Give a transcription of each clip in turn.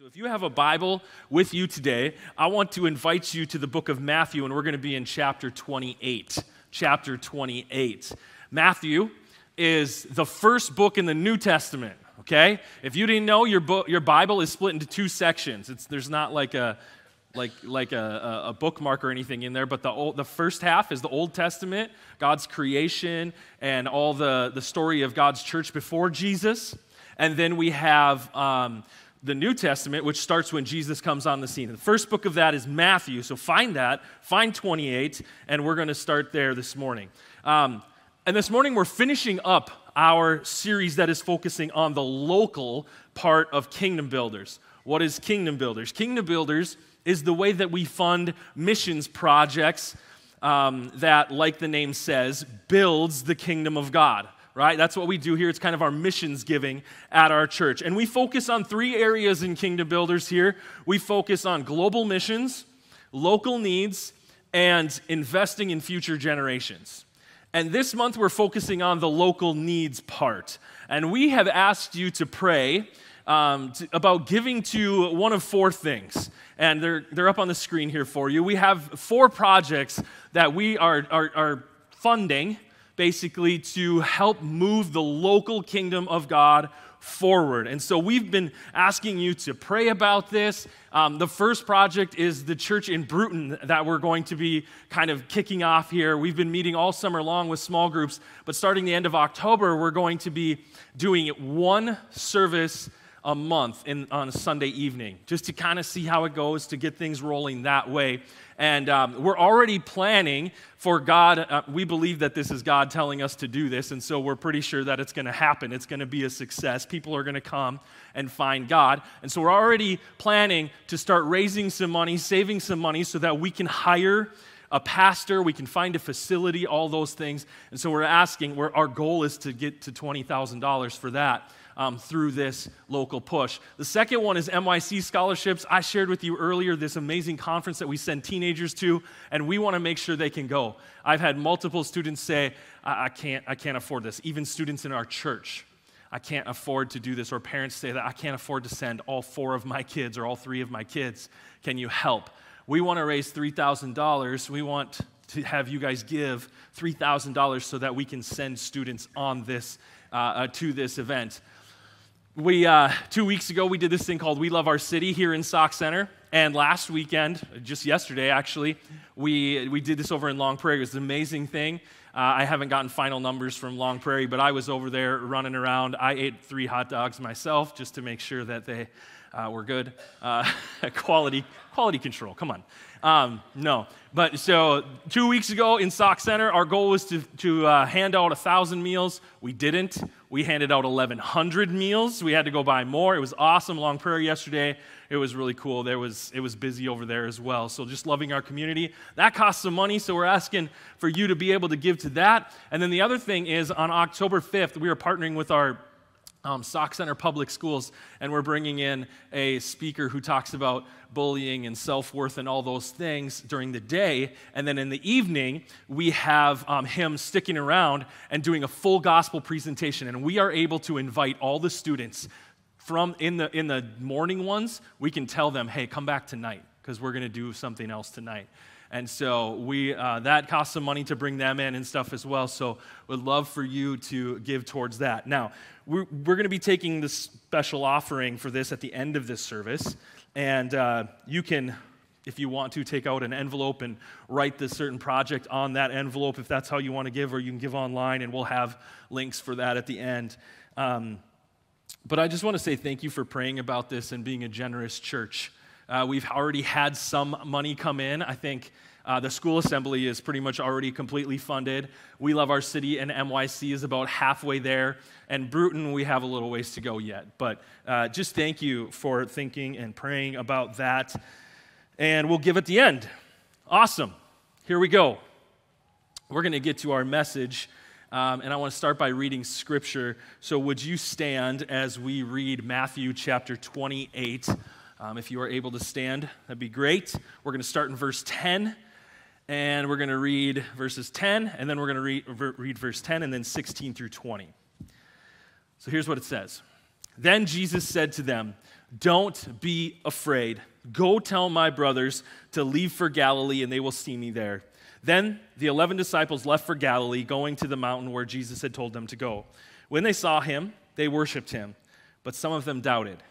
So, if you have a Bible with you today, I want to invite you to the book of Matthew, and we're going to be in chapter 28. Chapter 28. Matthew is the first book in the New Testament, okay? If you didn't know, your, book, your Bible is split into two sections. It's, there's not like a like, like a, a, bookmark or anything in there, but the, old, the first half is the Old Testament, God's creation, and all the, the story of God's church before Jesus. And then we have um, the New Testament, which starts when Jesus comes on the scene. The first book of that is Matthew, so find that, find 28, and we're going to start there this morning. Um, and this morning we're finishing up our series that is focusing on the local part of Kingdom Builders. What is Kingdom Builders? Kingdom Builders is the way that we fund missions projects um, that, like the name says, builds the kingdom of God right? That's what we do here. It's kind of our missions giving at our church. And we focus on three areas in Kingdom Builders here we focus on global missions, local needs, and investing in future generations. And this month we're focusing on the local needs part. And we have asked you to pray um, to, about giving to one of four things. And they're, they're up on the screen here for you. We have four projects that we are, are, are funding basically to help move the local kingdom of God forward. And so we've been asking you to pray about this. Um, the first project is the church in Brooten that we're going to be kind of kicking off here. We've been meeting all summer long with small groups, but starting the end of October, we're going to be doing one service a month in, on a Sunday evening, just to kind of see how it goes, to get things rolling that way. And um, we're already planning for God. Uh, we believe that this is God telling us to do this, and so we're pretty sure that it's going to happen. It's going to be a success. People are going to come and find God. And so we're already planning to start raising some money, saving some money, so that we can hire a pastor, we can find a facility, all those things. And so we're asking, we're, our goal is to get to $20,000 for that um, through this local push. The second one is MYC scholarships. I shared with you earlier this amazing conference that we send teenagers to, and we want to make sure they can go. I've had multiple students say, I, I can't, I can't afford this, even students in our church. I can't afford to do this, or parents say that I can't afford to send all four of my kids or all three of my kids. Can you help? We want to raise $3,000. We want to have you guys give $3,000 so that we can send students on this, uh, uh, to this event. We, uh, two weeks ago, we did this thing called We Love Our City here in Sauk Centre. And last weekend, just yesterday actually, we, we did this over in Long Prairie. It was an amazing thing. Uh, I haven't gotten final numbers from Long Prairie, but I was over there running around. I ate three hot dogs myself just to make sure that they uh, were good. Uh, quality, quality control, come on. Um, no. But so two weeks ago in Sauk Centre, our goal was to, to uh, hand out 1,000 meals. We didn't. We handed out 1,100 meals. We had to go buy more. It was awesome. Long Prairie yesterday. It was really cool. There was, it was busy over there as well. So just loving our community. That costs some money, so we're asking for you to be able to give to that. And then the other thing is on October 5th, we are partnering with our um, Sauk Centre Public Schools, and we're bringing in a speaker who talks about bullying and self worth and all those things during the day. And then in the evening, we have um, him sticking around and doing a full gospel presentation. And we are able to invite all the students from in the, in the morning ones, we can tell them, hey, come back tonight because we're going to do something else tonight. And so we, uh, that costs some money to bring them in and stuff as well. So would love for you to give towards that. Now, we're, we're going to be taking the special offering for this at the end of this service. And uh, you can, if you want to, take out an envelope and write this certain project on that envelope if that's how you want to give, or you can give online, and we'll have links for that at the end. Um, but I just want to say thank you for praying about this and being a generous church. Uh, we've already had some money come in. I think uh, the school assembly is pretty much already completely funded. We Love Our City and MYC is about halfway there. And Brooten, we have a little ways to go yet. But uh, just thank you for thinking and praying about that. And we'll give at the end. Awesome. Here we go. We're going to get to our message. Um, and I want to start by reading scripture. So, would you stand as we read Matthew chapter 28? Um, if you are able to stand, that'd be great. We're going to start in verse 10, and we're going to read verses 10, and then we're going to read, read verse 10, and then 16 through 20. So here's what it says Then Jesus said to them, Don't be afraid. Go tell my brothers to leave for Galilee, and they will see me there. Then the eleven disciples left for Galilee, going to the mountain where Jesus had told them to go. When they saw him, they worshiped him, but some of them doubted.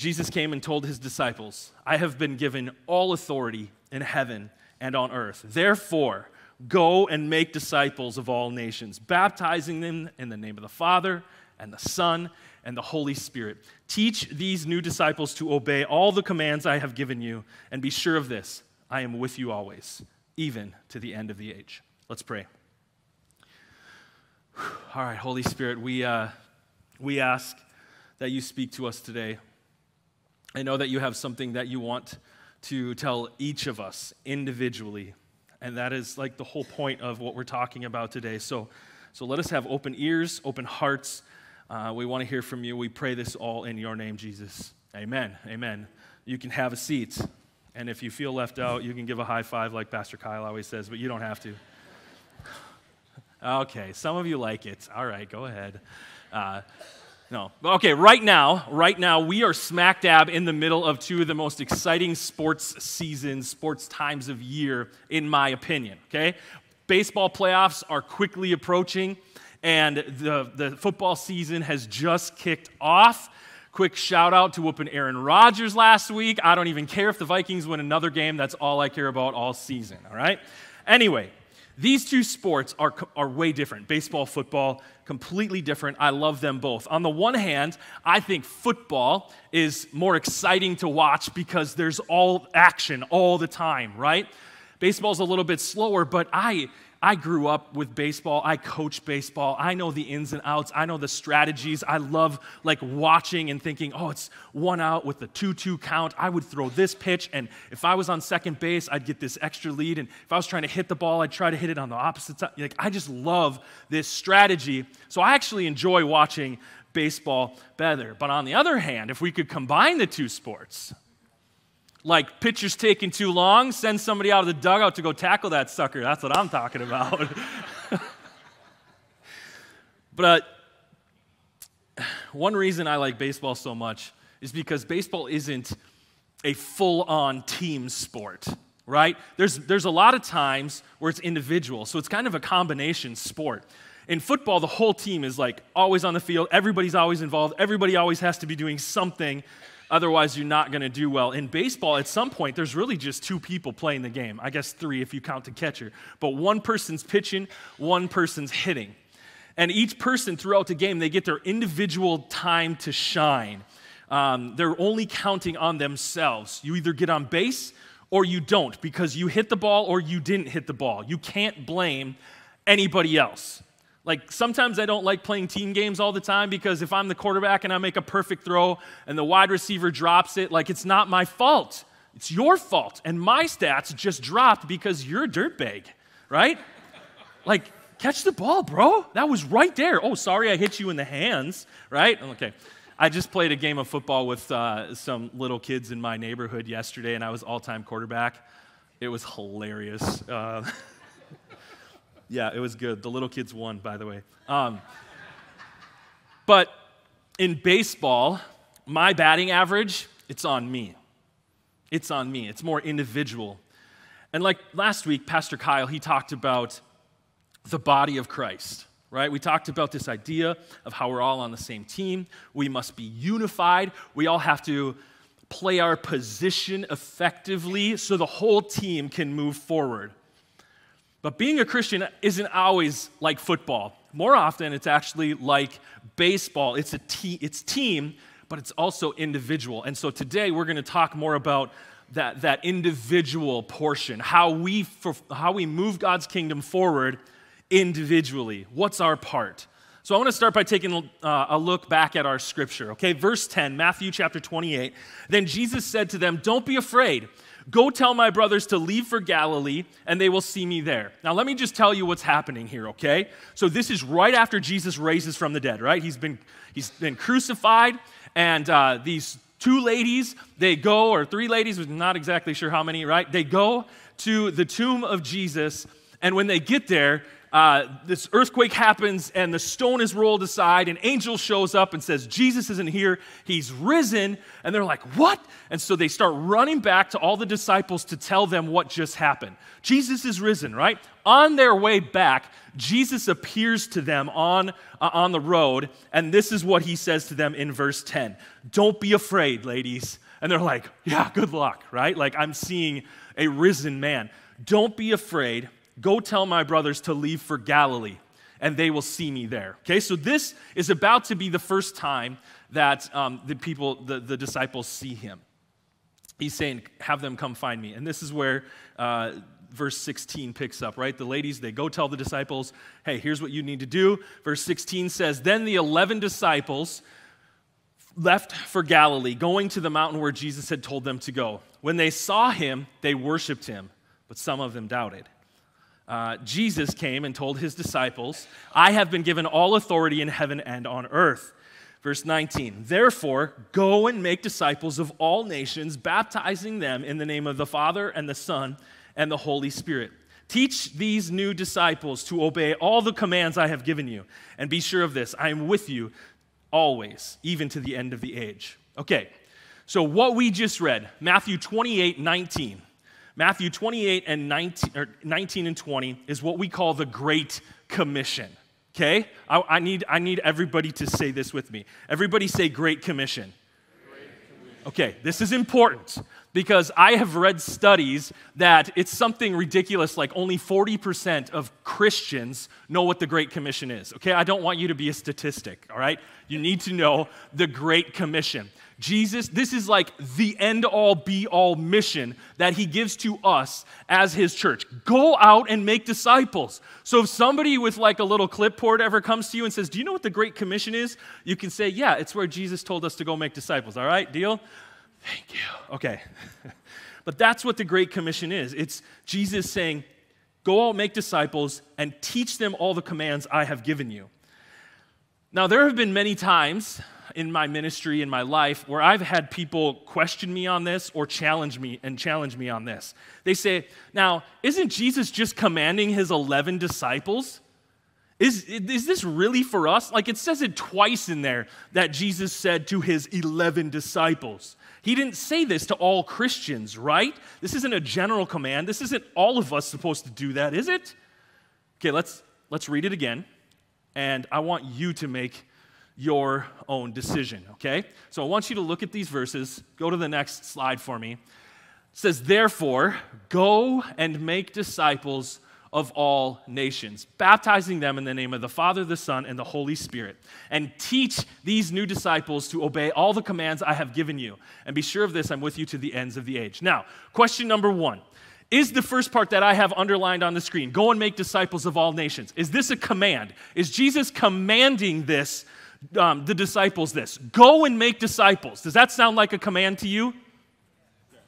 Jesus came and told his disciples, I have been given all authority in heaven and on earth. Therefore, go and make disciples of all nations, baptizing them in the name of the Father and the Son and the Holy Spirit. Teach these new disciples to obey all the commands I have given you, and be sure of this I am with you always, even to the end of the age. Let's pray. All right, Holy Spirit, we, uh, we ask that you speak to us today. I know that you have something that you want to tell each of us individually, and that is like the whole point of what we're talking about today. So, so let us have open ears, open hearts uh, we want to hear from you. We pray this all in your name, Jesus. Amen. Amen. You can have a seat. And if you feel left out, you can give a high five like Pastor Kyle always says, but you don't have to. Okay, some of you like it. All right, go ahead. Uh, no. Okay, right now, right now, we are smack dab in the middle of two of the most exciting sports seasons, sports times of year, in my opinion. Okay? Baseball playoffs are quickly approaching and the, the football season has just kicked off. Quick shout out to whooping Aaron Rodgers last week. I don't even care if the Vikings win another game. That's all I care about all season, all right? Anyway, these two sports are, are way different. Baseball, football, completely different. I love them both. On the one hand, I think football is more exciting to watch because there's all action all the time, right? Baseball's a little bit slower, but I I grew up with baseball. I coach baseball. I know the ins and outs. I know the strategies. I love like watching and thinking, oh, it's one out with the 2 2 count. I would throw this pitch, and if I was on second base, I'd get this extra lead. And if I was trying to hit the ball, I'd try to hit it on the opposite side. Like, I just love this strategy. So I actually enjoy watching baseball better. But on the other hand, if we could combine the two sports, like pitchers taking too long, send somebody out of the dugout to go tackle that sucker. That's what I'm talking about. but uh, one reason I like baseball so much is because baseball isn't a full on team sport, right? There's, there's a lot of times where it's individual, so it's kind of a combination sport. In football, the whole team is like always on the field, everybody's always involved, everybody always has to be doing something Otherwise, you're not going to do well. In baseball, at some point, there's really just two people playing the game. I guess three if you count the catcher. But one person's pitching, one person's hitting. And each person throughout the game, they get their individual time to shine. Um, they're only counting on themselves. You either get on base or you don't because you hit the ball or you didn't hit the ball. You can't blame anybody else. Like sometimes I don't like playing team games all the time because if I'm the quarterback and I make a perfect throw and the wide receiver drops it, like it's not my fault. It's your fault. And my stats just dropped because you're a dirtbag, right? like, catch the ball, bro. That was right there. Oh, sorry, I hit you in the hands, right? Okay. I just played a game of football with uh, some little kids in my neighborhood yesterday, and I was all time quarterback. It was hilarious. Uh, Yeah, it was good. The little kids won, by the way. Um, but in baseball, my batting average, it's on me. It's on me. It's more individual. And like last week, Pastor Kyle, he talked about the body of Christ, right? We talked about this idea of how we're all on the same team. We must be unified. We all have to play our position effectively so the whole team can move forward. But being a Christian isn't always like football. More often, it's actually like baseball. It's a te- it's team, but it's also individual. And so today we're going to talk more about that, that individual portion, how we, for, how we move God's kingdom forward individually. What's our part? So I want to start by taking uh, a look back at our scripture. Okay, verse 10, Matthew chapter 28. Then Jesus said to them, Don't be afraid. Go tell my brothers to leave for Galilee, and they will see me there. Now, let me just tell you what's happening here, okay? So, this is right after Jesus raises from the dead, right? He's been, he's been crucified, and uh, these two ladies, they go, or three ladies, we're not exactly sure how many, right? They go to the tomb of Jesus, and when they get there, uh, this earthquake happens and the stone is rolled aside. An angel shows up and says, Jesus isn't here, he's risen. And they're like, What? And so they start running back to all the disciples to tell them what just happened. Jesus is risen, right? On their way back, Jesus appears to them on, uh, on the road, and this is what he says to them in verse 10 Don't be afraid, ladies. And they're like, Yeah, good luck, right? Like, I'm seeing a risen man. Don't be afraid. Go tell my brothers to leave for Galilee, and they will see me there. Okay, so this is about to be the first time that um, the people, the, the disciples, see him. He's saying, Have them come find me. And this is where uh, verse 16 picks up, right? The ladies, they go tell the disciples, Hey, here's what you need to do. Verse 16 says, Then the 11 disciples left for Galilee, going to the mountain where Jesus had told them to go. When they saw him, they worshiped him, but some of them doubted. Uh, Jesus came and told his disciples, I have been given all authority in heaven and on earth. Verse 19, therefore, go and make disciples of all nations, baptizing them in the name of the Father and the Son and the Holy Spirit. Teach these new disciples to obey all the commands I have given you. And be sure of this I am with you always, even to the end of the age. Okay, so what we just read, Matthew 28 19. Matthew 28 and 19, or 19 and 20 is what we call the Great Commission. Okay? I, I, need, I need everybody to say this with me. Everybody say Great Commission. Okay, this is important because I have read studies that it's something ridiculous like only 40% of Christians know what the Great Commission is. Okay, I don't want you to be a statistic, all right? You need to know the Great Commission. Jesus, this is like the end all be all mission that he gives to us as his church. Go out and make disciples. So if somebody with like a little clipboard ever comes to you and says, Do you know what the Great Commission is? You can say, Yeah, it's where Jesus told us to go make disciples. All right, deal? Thank you. Okay. but that's what the Great Commission is it's Jesus saying, Go out, make disciples, and teach them all the commands I have given you. Now, there have been many times in my ministry, in my life, where I've had people question me on this or challenge me and challenge me on this. They say, Now, isn't Jesus just commanding his 11 disciples? Is, is this really for us? Like it says it twice in there that Jesus said to his 11 disciples. He didn't say this to all Christians, right? This isn't a general command. This isn't all of us supposed to do that, is it? Okay, let's, let's read it again. And I want you to make your own decision, okay? So I want you to look at these verses. Go to the next slide for me. It says, Therefore, go and make disciples of all nations, baptizing them in the name of the Father, the Son, and the Holy Spirit, and teach these new disciples to obey all the commands I have given you. And be sure of this, I'm with you to the ends of the age. Now, question number one is the first part that I have underlined on the screen go and make disciples of all nations. Is this a command? Is Jesus commanding this, um, the disciples, this? Go and make disciples. Does that sound like a command to you?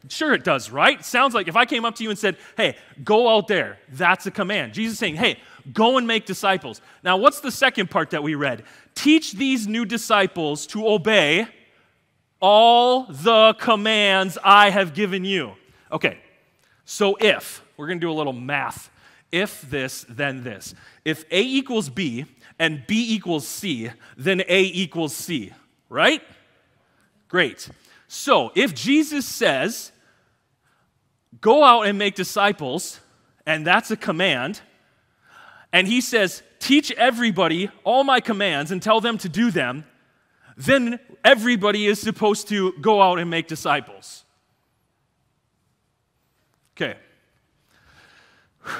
Sure, it does, right? sounds like if I came up to you and said, hey, go out there, that's a command. Jesus saying, hey, go and make disciples. Now, what's the second part that we read? Teach these new disciples to obey all the commands I have given you. Okay, so if, we're to do a little math. If this, then this. If A equals B and B equals C, then A equals C, right? Great. So if Jesus says, go out and make disciples, and that's a command, and he says, teach everybody all my commands and tell them to do them, then everybody is supposed to go out and make disciples. Okay.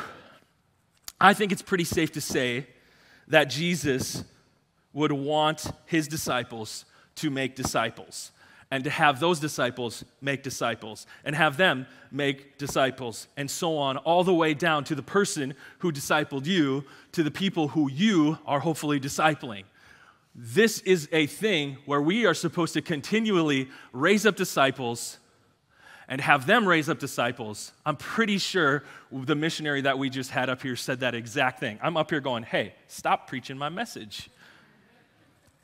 I think it's pretty safe to say that Jesus would want his disciples to make disciples and to have those disciples make disciples and have them make disciples and so on all the way down to the person who discipled you to the people who you are hopefully discipling. This is a thing where we are supposed to continually raise up disciples and have them raise up disciples. I'm pretty sure the missionary that we just had up here said that exact thing. I'm up here going, hey, stop preaching my message.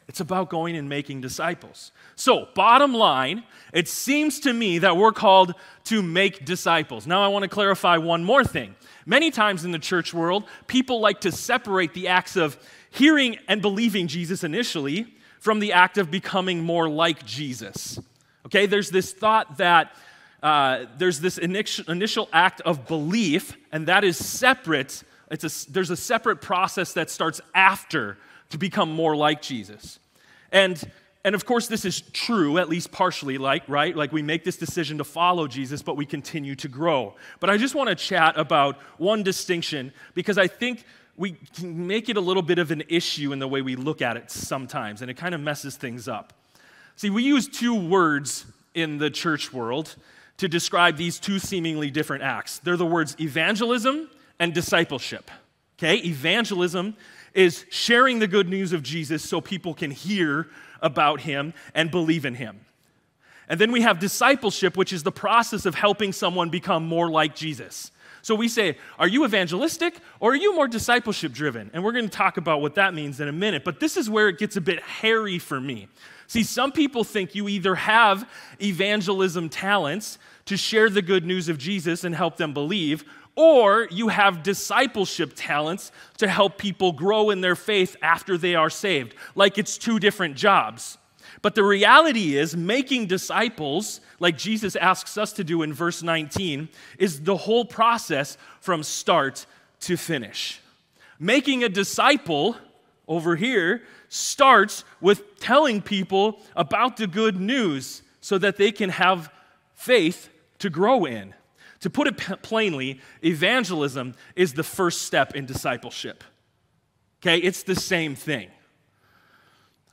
It's about going and making disciples. So, bottom line, it seems to me that we're called to make disciples. Now, I want to clarify one more thing. Many times in the church world, people like to separate the acts of hearing and believing Jesus initially from the act of becoming more like Jesus. Okay, there's this thought that uh, there's this initial, act of belief, and that is separate. It's a, there's a separate process that starts after to become more like Jesus. And, and of course, this is true, at least partially, like, right? Like we make this decision to follow Jesus, but we continue to grow. But I just want to chat about one distinction because I think we make it a little bit of an issue in the way we look at it sometimes, and it kind of messes things up. See, we use two words in the church world to describe these two seemingly different acts. They're the words evangelism and discipleship. Okay, evangelism is sharing the good news of Jesus so people can hear about him and believe in him. And then we have discipleship, which is the process of helping someone become more like Jesus. So we say, are you evangelistic or are you more discipleship driven? And we're going to talk about what that means in a minute. But this is where it gets a bit hairy for me. See, some people think you either have evangelism talents to share the good news of Jesus and help them believe, or you have discipleship talents to help people grow in their faith after they are saved, like it's two different jobs. But the reality is, making disciples, like Jesus asks us to do in verse 19, is the whole process from start to finish. Making a disciple over here starts with telling people about the good news so that they can have faith to grow in. To put it plainly, evangelism is the first step in discipleship. Okay, it's the same thing.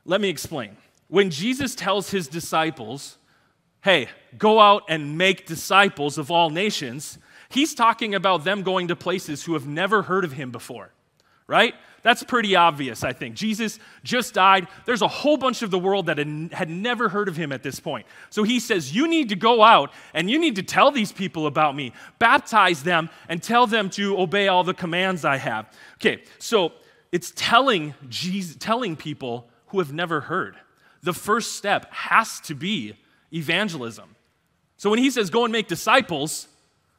Let me explain. When Jesus tells his disciples, hey, go out and make disciples of all nations, he's talking about them going to places who have never heard of him before, right? That's pretty obvious, I think. Jesus just died. There's a whole bunch of the world that had never heard of him at this point. So he says, You need to go out and you need to tell these people about me, baptize them, and tell them to obey all the commands I have. Okay, so it's telling, Jesus, telling people who have never heard. The first step has to be evangelism. So when he says, Go and make disciples,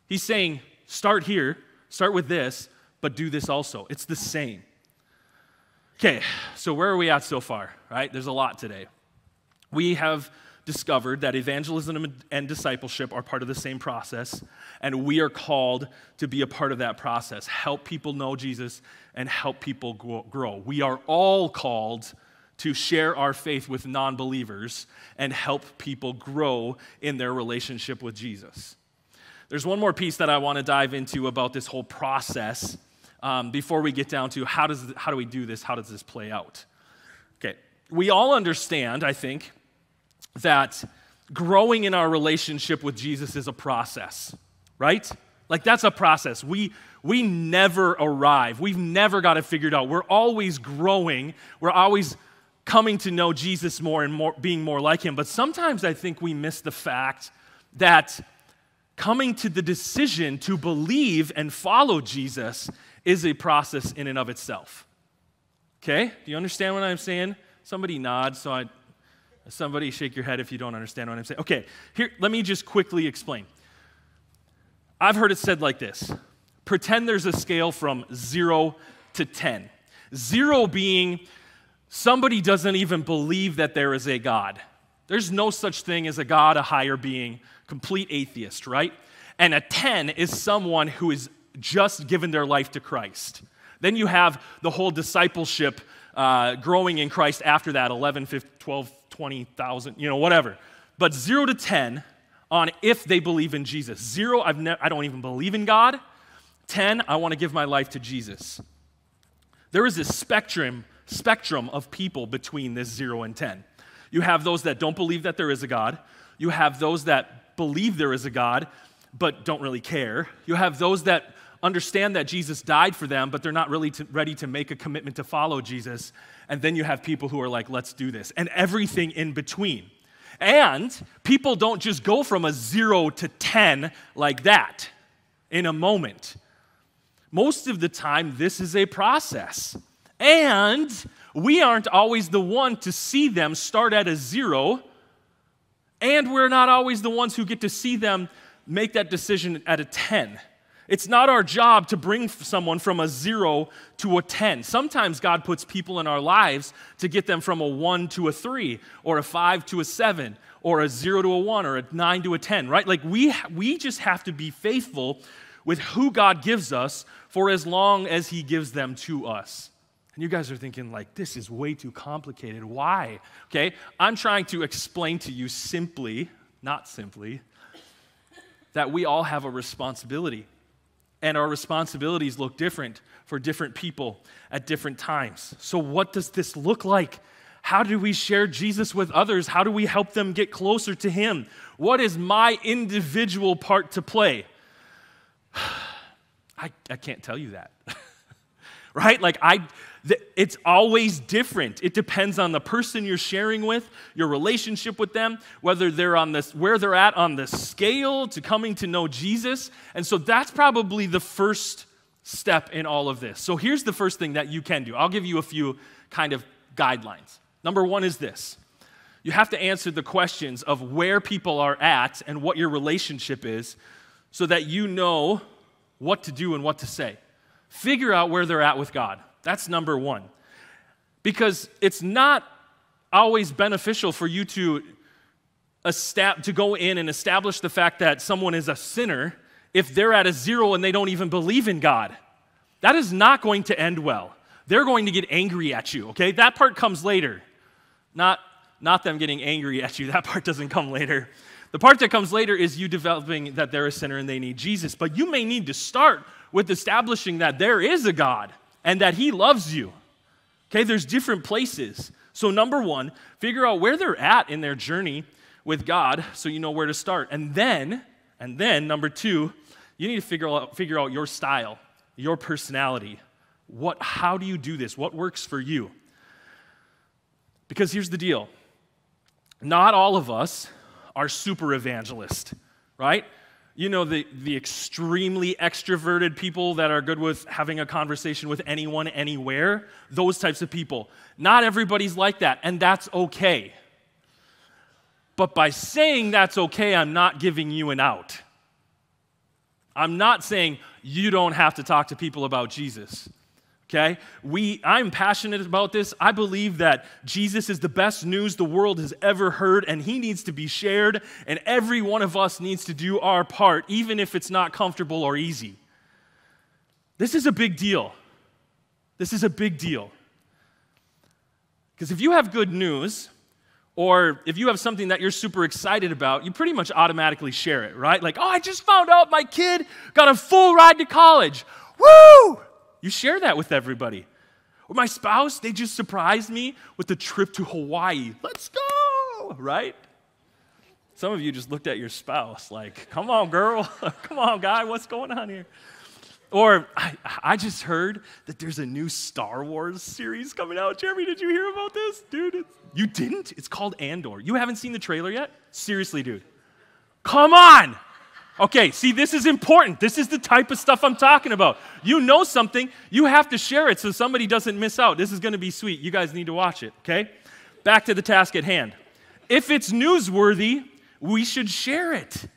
he's saying, Start here, start with this, but do this also. It's the same. Okay, so where are we at so far, right? There's a lot today. We have discovered that evangelism and discipleship are part of the same process, and we are called to be a part of that process. Help people know Jesus and help people grow. We are all called to share our faith with non believers and help people grow in their relationship with Jesus. There's one more piece that I want to dive into about this whole process um, before we get down to how, does, how do we do this? How does this play out? Okay, we all understand, I think, that growing in our relationship with Jesus is a process, right? Like that's a process. We we never arrive. We've never got it figured out. We're always growing. We're always coming to know Jesus more and more being more like him. But sometimes I think we miss the fact that coming to the decision to believe and follow Jesus is a process in and of itself. Okay? Do you understand what I'm saying? Somebody nod, so I somebody shake your head if you don't understand what I'm saying. Okay, here let me just quickly explain. I've heard it said like this. Pretend there's a scale from 0 to 10. 0 being somebody doesn't even believe that there is a God. There's no such thing as a God, a higher being, complete atheist, right? And a 10 is someone who is just given their life to Christ. Then you have the whole discipleship uh, growing in Christ after that 11, 15, 12, 20,000, you know, whatever. But 0 to 10 on if they believe in Jesus. 0, I've ne- I don't even believe in God. 10, I want to give my life to Jesus. There is this spectrum, spectrum of people between this 0 and 10. You have those that don't believe that there is a God. You have those that believe there is a God, but don't really care. You have those that understand that Jesus died for them, but they're not really to, ready to make a commitment to follow Jesus. And then you have people who are like, let's do this, and everything in between. And people don't just go from a zero to 10 like that in a moment. Most of the time, this is a process. And we aren't always the one to see them start at a zero, and we're not always the ones who get to see them make that decision at a 10. It's not our job to bring someone from a zero to a 10. Sometimes God puts people in our lives to get them from a one to a three, or a five to a seven, or a zero to a one, or a nine to a 10, right? Like we, we just have to be faithful with who God gives us for as long as He gives them to us. And you guys are thinking, like, this is way too complicated. Why? Okay, I'm trying to explain to you simply, not simply, that we all have a responsibility and our responsibilities look different for different people at different times. So, what does this look like? How do we share Jesus with others? How do we help them get closer to Him? What is my individual part to play? I, I can't tell you that. right? Like, I, it's always different. It depends on the person you're sharing with, your relationship with them, whether they're on this, where they're at on the scale to coming to know Jesus. And so that's probably the first step in all of this. So here's the first thing that you can do. I'll give you a few kind of guidelines. Number one is this you have to answer the questions of where people are at and what your relationship is so that you know what to do and what to say. Figure out where they're at with God. That's number one. Because it's not always beneficial for you to, to go in and establish the fact that someone is a sinner if they're at a zero and they don't even believe in God. That is not going to end well. They're going to get angry at you, okay? That part comes later. Not, not them getting angry at you, that part doesn't come later. The part that comes later is you developing that they're a sinner and they need Jesus. But you may need to start with establishing that there is a God and that He loves you. Okay, there's different places. So, number one, figure out where they're at in their journey with God so you know where to start. And then, and then, number two, you need to figure out, figure out your style, your personality. What, how do you do this? What works for you? Because here's the deal not all of us are super evangelist, right? You know, the, the extremely extroverted people that are good with having a conversation with anyone, anywhere, those types of people. Not everybody's like that, and that's okay. But by saying that's okay, I'm not giving you an out. I'm not saying you don't have to talk to people about Jesus okay we i'm passionate about this i believe that jesus is the best news the world has ever heard and he needs to be shared and every one of us needs to do our part even if it's not comfortable or easy this is a big deal this is a big deal because if you have good news or if you have something that you're super excited about, you pretty much automatically share it, right? Like, oh, I just found out my kid got a full ride to college. Woo! You share that with everybody. Or my spouse, they just surprised me with the trip to Hawaii. Let's go, right? Some of you just looked at your spouse like, come on, girl. come on, guy. What's going on here? Or I, I, just heard that there's a new Star Wars series coming out. Jeremy, did you hear about this? Dude, you didn't? It's called Andor. You haven't seen the trailer yet? Seriously, dude. Come on. Okay, see, this is important. This is the type of stuff I'm talking about. You know something, you have to share it so somebody doesn't miss out. This is going to be sweet. You guys need to watch it, okay? Back to the task at hand. If it's newsworthy, we should share it.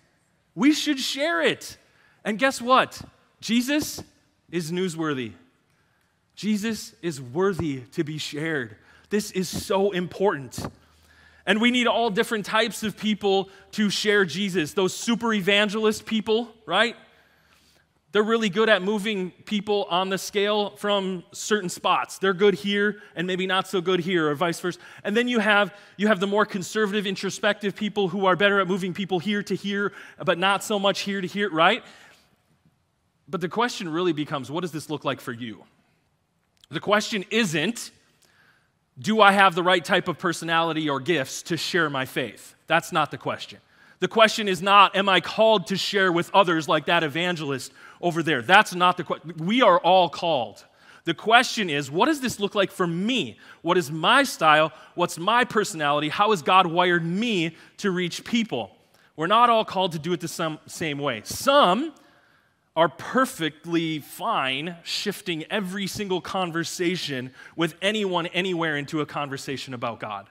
We should share it. And guess what? Jesus is newsworthy. Jesus is worthy to be shared. This is so important. And we need all different types of people to share Jesus. Those super evangelist people, right? They're really good at moving people on the scale from certain spots. They're good here and maybe not so good here, or vice versa. And then you have you have the more conservative, introspective people who are better at moving people here to here, but not so much here to here, right? But the question really becomes what does this look like for you? The question isn't do I have the right type of personality or gifts to share my faith? That's not the question. The question is not, am I called to share with others like that evangelist over there? That's not the question. We are all called. The question is, what does this look like for me? What is my style? What's my personality? How has God wired me to reach people? We're not all called to do it the same way. Some are perfectly fine shifting every single conversation with anyone anywhere into a conversation about God.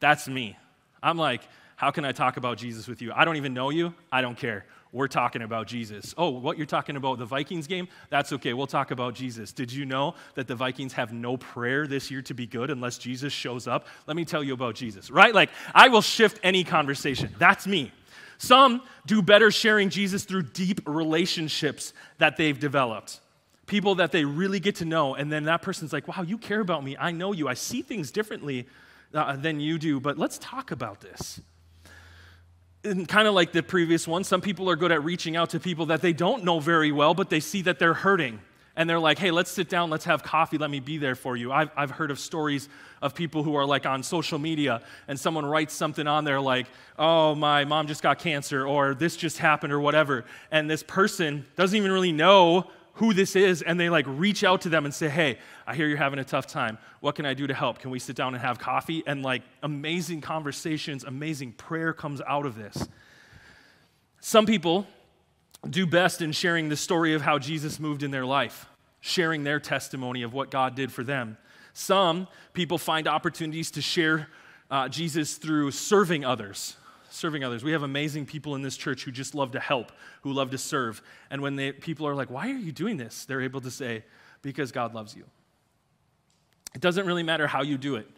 That's me. I'm like, how can I talk about Jesus with you? I don't even know you. I don't care. We're talking about Jesus. Oh, what you're talking about, the Vikings game? That's okay. We'll talk about Jesus. Did you know that the Vikings have no prayer this year to be good unless Jesus shows up? Let me tell you about Jesus, right? Like, I will shift any conversation. That's me. Some do better sharing Jesus through deep relationships that they've developed. People that they really get to know, and then that person's like, wow, you care about me. I know you. I see things differently uh, than you do, but let's talk about this. And kind of like the previous one, some people are good at reaching out to people that they don't know very well, but they see that they're hurting and they're like, hey, let's sit down, let's have coffee, let me be there for you. I've, I've heard of stories of people who are like on social media and someone writes something on there like, oh, my mom just got cancer or this just happened or whatever. And this person doesn't even really know who this is and they like reach out to them and say, hey, I hear you're having a tough time. What can I do to help? Can we sit down and have coffee? And like amazing conversations, amazing prayer comes out of this. Some people do best in sharing the story of how Jesus moved in their life, sharing their testimony of what God did for them. Some people find opportunities to share uh, Jesus through serving others. Serving others. We have amazing people in this church who just love to help, who love to serve. And when they, people are like, Why are you doing this? they're able to say, Because God loves you. It doesn't really matter how you do it,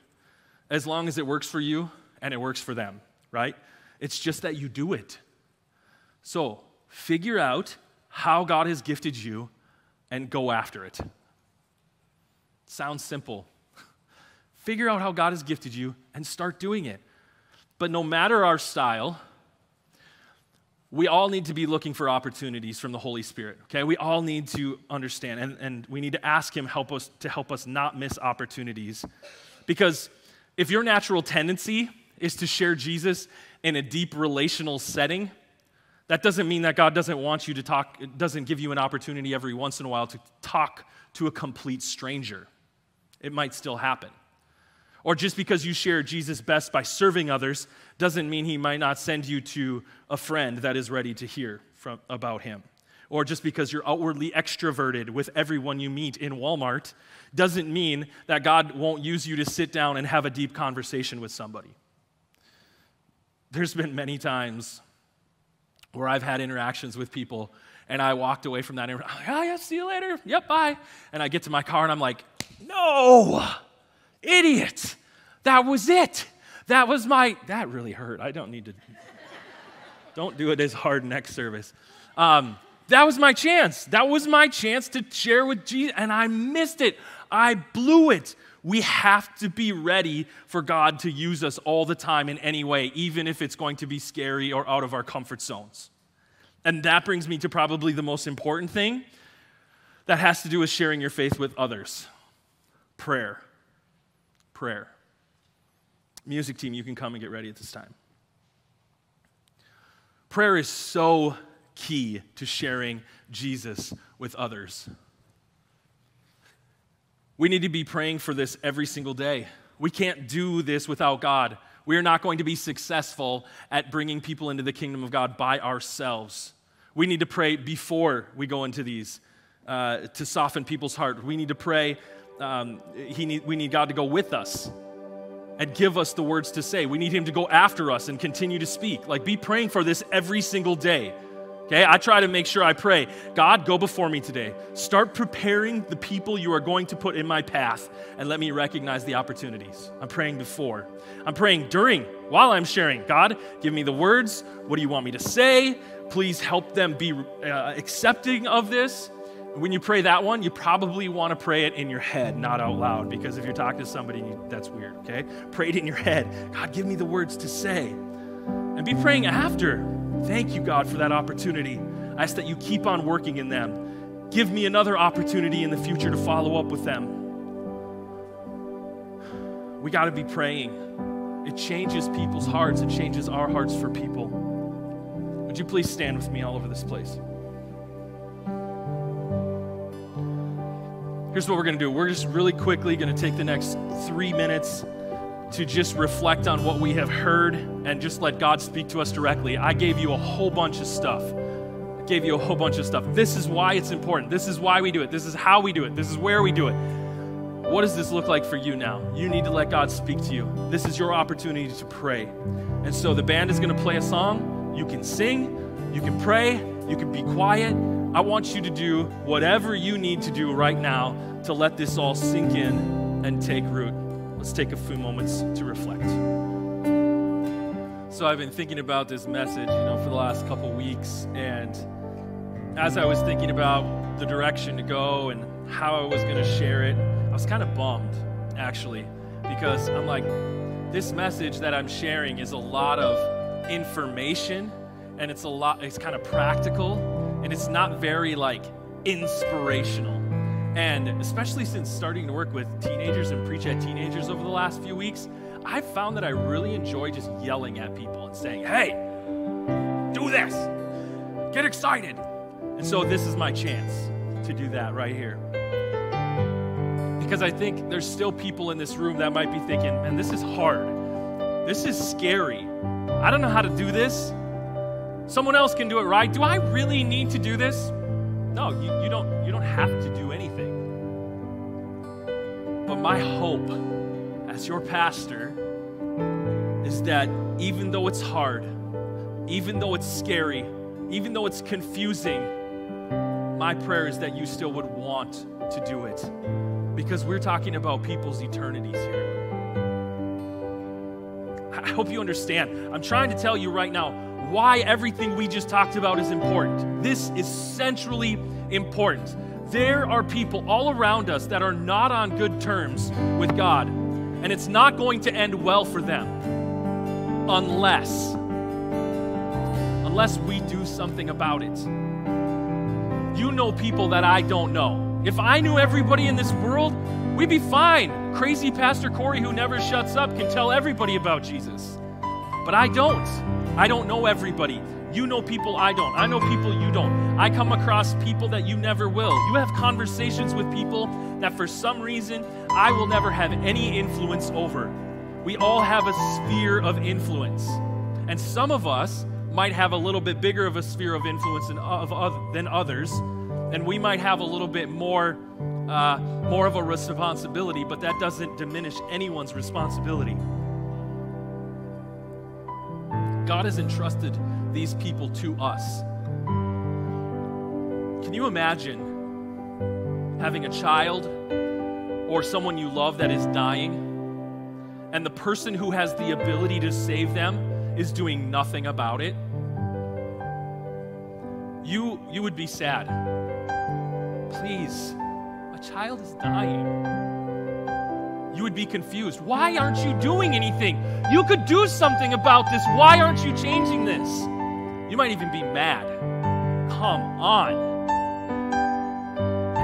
as long as it works for you and it works for them, right? It's just that you do it. So, figure out how God has gifted you and go after it. Sounds simple. figure out how God has gifted you and start doing it. But no matter our style, we all need to be looking for opportunities from the Holy Spirit. Okay, we all need to understand, and, and we need to ask Him help us to help us not miss opportunities, because if your natural tendency is to share Jesus in a deep relational setting, that doesn't mean that God doesn't want you to talk, doesn't give you an opportunity every once in a while to talk to a complete stranger. It might still happen. Or just because you share Jesus best by serving others doesn't mean he might not send you to a friend that is ready to hear from, about him. Or just because you're outwardly extroverted with everyone you meet in Walmart doesn't mean that God won't use you to sit down and have a deep conversation with somebody. There's been many times where I've had interactions with people and I walked away from that and I'm like, oh, yeah, see you later. Yep, bye. And I get to my car and I'm like, no, idiot. That was it. That was my, that really hurt. I don't need to, don't do it as hard next service. Um, that was my chance. That was my chance to share with Jesus, and I missed it. I blew it. We have to be ready for God to use us all the time in any way, even if it's going to be scary or out of our comfort zones. And that brings me to probably the most important thing that has to do with sharing your faith with others prayer. Prayer. Music team, you can come and get ready at this time. Prayer is so key to sharing Jesus with others. We need to be praying for this every single day. We can't do this without God. We are not going to be successful at bringing people into the kingdom of God by ourselves. We need to pray before we go into these uh, to soften people's heart. We need to pray. Um, need, we need God to go with us and give us the words to say. We need Him to go after us and continue to speak. Like, be praying for this every single day. Okay, I try to make sure I pray, God, go before me today. Start preparing the people you are going to put in my path and let me recognize the opportunities. I'm praying before. I'm praying during, while I'm sharing. God, give me the words. What do you want me to say? Please help them be uh, accepting of this. When you pray that one, you probably want to pray it in your head, not out loud, because if you're talking to somebody, that's weird, okay? Pray it in your head. God, give me the words to say. And be praying after. Thank you, God, for that opportunity. I ask that you keep on working in them. Give me another opportunity in the future to follow up with them. We got to be praying. It changes people's hearts, it changes our hearts for people. Would you please stand with me all over this place? Here's what we're going to do. We're just really quickly going to take the next three minutes to just reflect on what we have heard and just let God speak to us directly. I gave you a whole bunch of stuff. I gave you a whole bunch of stuff. This is why it's important. This is why we do it. This is how we do it. This is where we do it. What does this look like for you now? You need to let God speak to you. This is your opportunity to pray. And so the band is going to play a song. You can sing, you can pray, you can be quiet. I want you to do whatever you need to do right now to let this all sink in and take root. Let's take a few moments to reflect. So I've been thinking about this message, you know, for the last couple weeks and as I was thinking about the direction to go and how I was going to share it, I was kind of bummed actually because I'm like this message that I'm sharing is a lot of information and it's a lot it's kind of practical and it's not very like inspirational. And especially since starting to work with teenagers and preach at teenagers over the last few weeks, I've found that I really enjoy just yelling at people and saying, "Hey, do this. Get excited." And so this is my chance to do that right here. Because I think there's still people in this room that might be thinking, man, this is hard. This is scary. I don't know how to do this. Someone else can do it right. Do I really need to do this? No, you, you don't you don't have to do anything. But my hope as your pastor is that even though it's hard, even though it's scary, even though it's confusing, my prayer is that you still would want to do it because we're talking about people's eternities here. I hope you understand. I'm trying to tell you right now why everything we just talked about is important. This is centrally important. There are people all around us that are not on good terms with God, and it's not going to end well for them unless unless we do something about it. You know people that I don't know. If I knew everybody in this world, we'd be fine. Crazy Pastor Corey, who never shuts up, can tell everybody about Jesus. But I don't. I don't know everybody. You know people I don't. I know people you don't. I come across people that you never will. You have conversations with people that for some reason I will never have any influence over. We all have a sphere of influence. And some of us might have a little bit bigger of a sphere of influence than, of, than others, and we might have a little bit more, uh, more of a responsibility, but that doesn't diminish anyone's responsibility. God has entrusted these people to us. Can you imagine having a child or someone you love that is dying, and the person who has the ability to save them is doing nothing about it, you, you would be sad. Please, a child is dying. You would be confused. Why aren't you doing anything? You could do something about this. Why aren't you changing this? You might even be mad. Come on.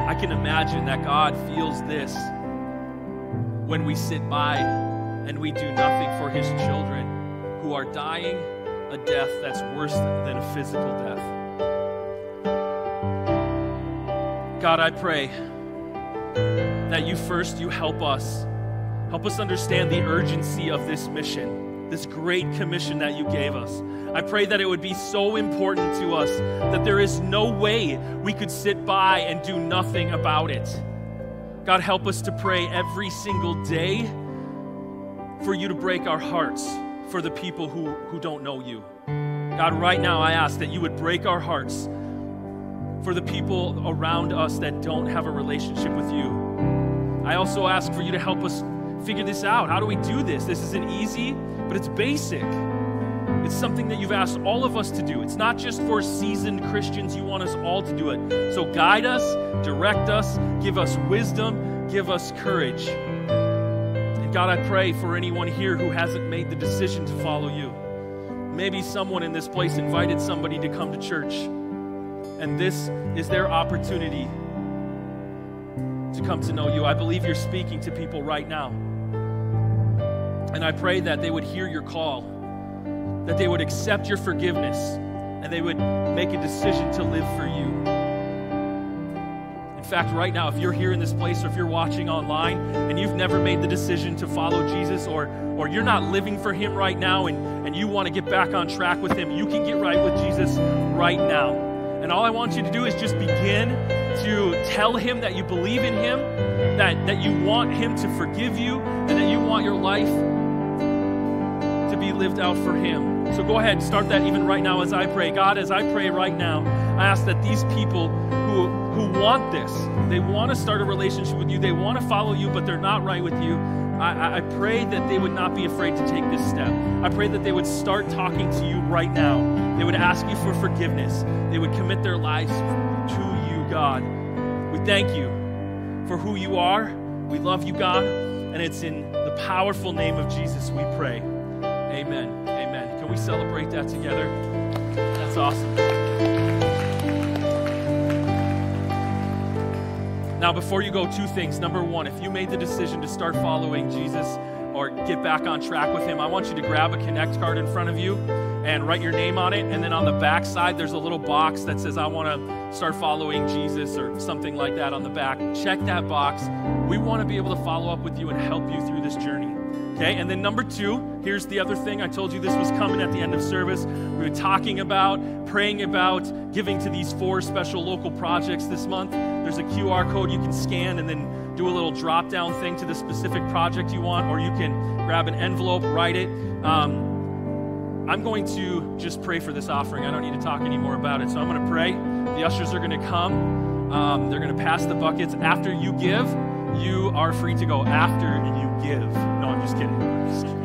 I can imagine that God feels this when we sit by and we do nothing for his children who are dying a death that's worse than a physical death. God, I pray that you first you help us help us understand the urgency of this mission, this great commission that you gave us. I pray that it would be so important to us that there is no way we could sit by and do nothing about it. God, help us to pray every single day for you to break our hearts for the people who, who don't know you. God, right now I ask that you would break our hearts for the people around us that don't have a relationship with you. I also ask for you to help us figure this out. How do we do this? This isn't easy, but it's basic. It's something that you've asked all of us to do. It's not just for seasoned Christians, you want us all to do it. So guide us, direct us, give us wisdom, give us courage. And God, I pray for anyone here who hasn't made the decision to follow you. Maybe someone in this place invited somebody to come to church, and this is their opportunity to come to know you. I believe you're speaking to people right now. And I pray that they would hear your call, that they would accept your forgiveness, and they would make a decision to live for you In fact, right now, if you're here in this place or if you're watching online and you've never made the decision to follow Jesus or, or you're not living for Him right now and, and you want to get back on track with Him, you can get right with Jesus right now. And all I want you to do is just begin to tell him that you believe in him, that, that you want him to forgive you, and that you want your life to be lived out for him. So go ahead, and start that even right now as I pray. God, as I pray right now, I ask that these people who, who want this, they want to start a relationship with you, they want to follow you, but they're not right with you. I, I pray that they would not be afraid to take this step. I pray that they would start talking to you right now. They would ask you for forgiveness. They would commit their lives to you, God. We thank you for who you are. We love you, God. And it's in the powerful name of Jesus we pray. Amen. Amen. Can we celebrate that together? That's awesome. Now, before you go, two things. Number one, if you made the decision to start following Jesus or get back on track with Him, I want you to grab a Connect card in front of you and write your name on it. And then on the back side, there's a little box that says, I want to start following Jesus or something like that on the back. Check that box. We want to be able to follow up with you and help you through this journey. Okay, and then number two, here's the other thing. I told you this was coming at the end of service. We were talking about, praying about giving to these four special local projects this month. There's a QR code you can scan and then do a little drop down thing to the specific project you want, or you can grab an envelope, write it. Um, I'm going to just pray for this offering. I don't need to talk anymore about it. So I'm going to pray. The ushers are going to come. Um, they're going to pass the buckets. After you give, you are free to go after you give. No, I'm just kidding. I'm just kidding.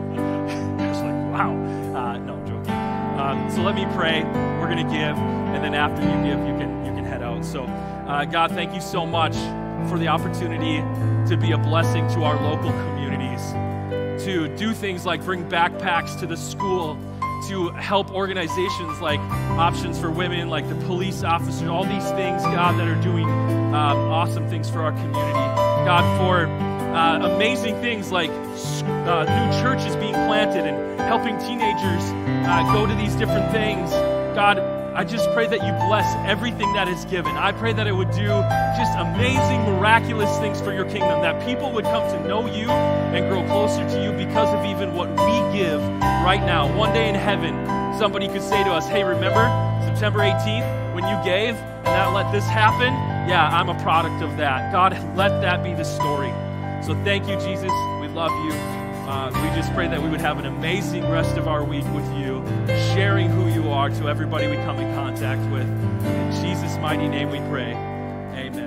Wow. Uh, no, I'm joking. Um, so let me pray. We're going to give, and then after you give, you can you can head out. So, uh, God, thank you so much for the opportunity to be a blessing to our local communities, to do things like bring backpacks to the school to help organizations like Options for Women, like the police officers, all these things, God, that are doing um, awesome things for our community. God, for uh, amazing things like uh, new churches being planted and helping teenagers uh, go to these different things. God, I just pray that you bless everything that is given. I pray that it would do just amazing, miraculous things for your kingdom, that people would come to know you and grow closer to you because of even what we give right now. One day in heaven, somebody could say to us, Hey, remember September 18th when you gave and that let this happen? Yeah, I'm a product of that. God, let that be the story. So thank you, Jesus. We love you. Uh, we just pray that we would have an amazing rest of our week with you, sharing who you are to everybody we come in contact with. In Jesus' mighty name we pray. Amen.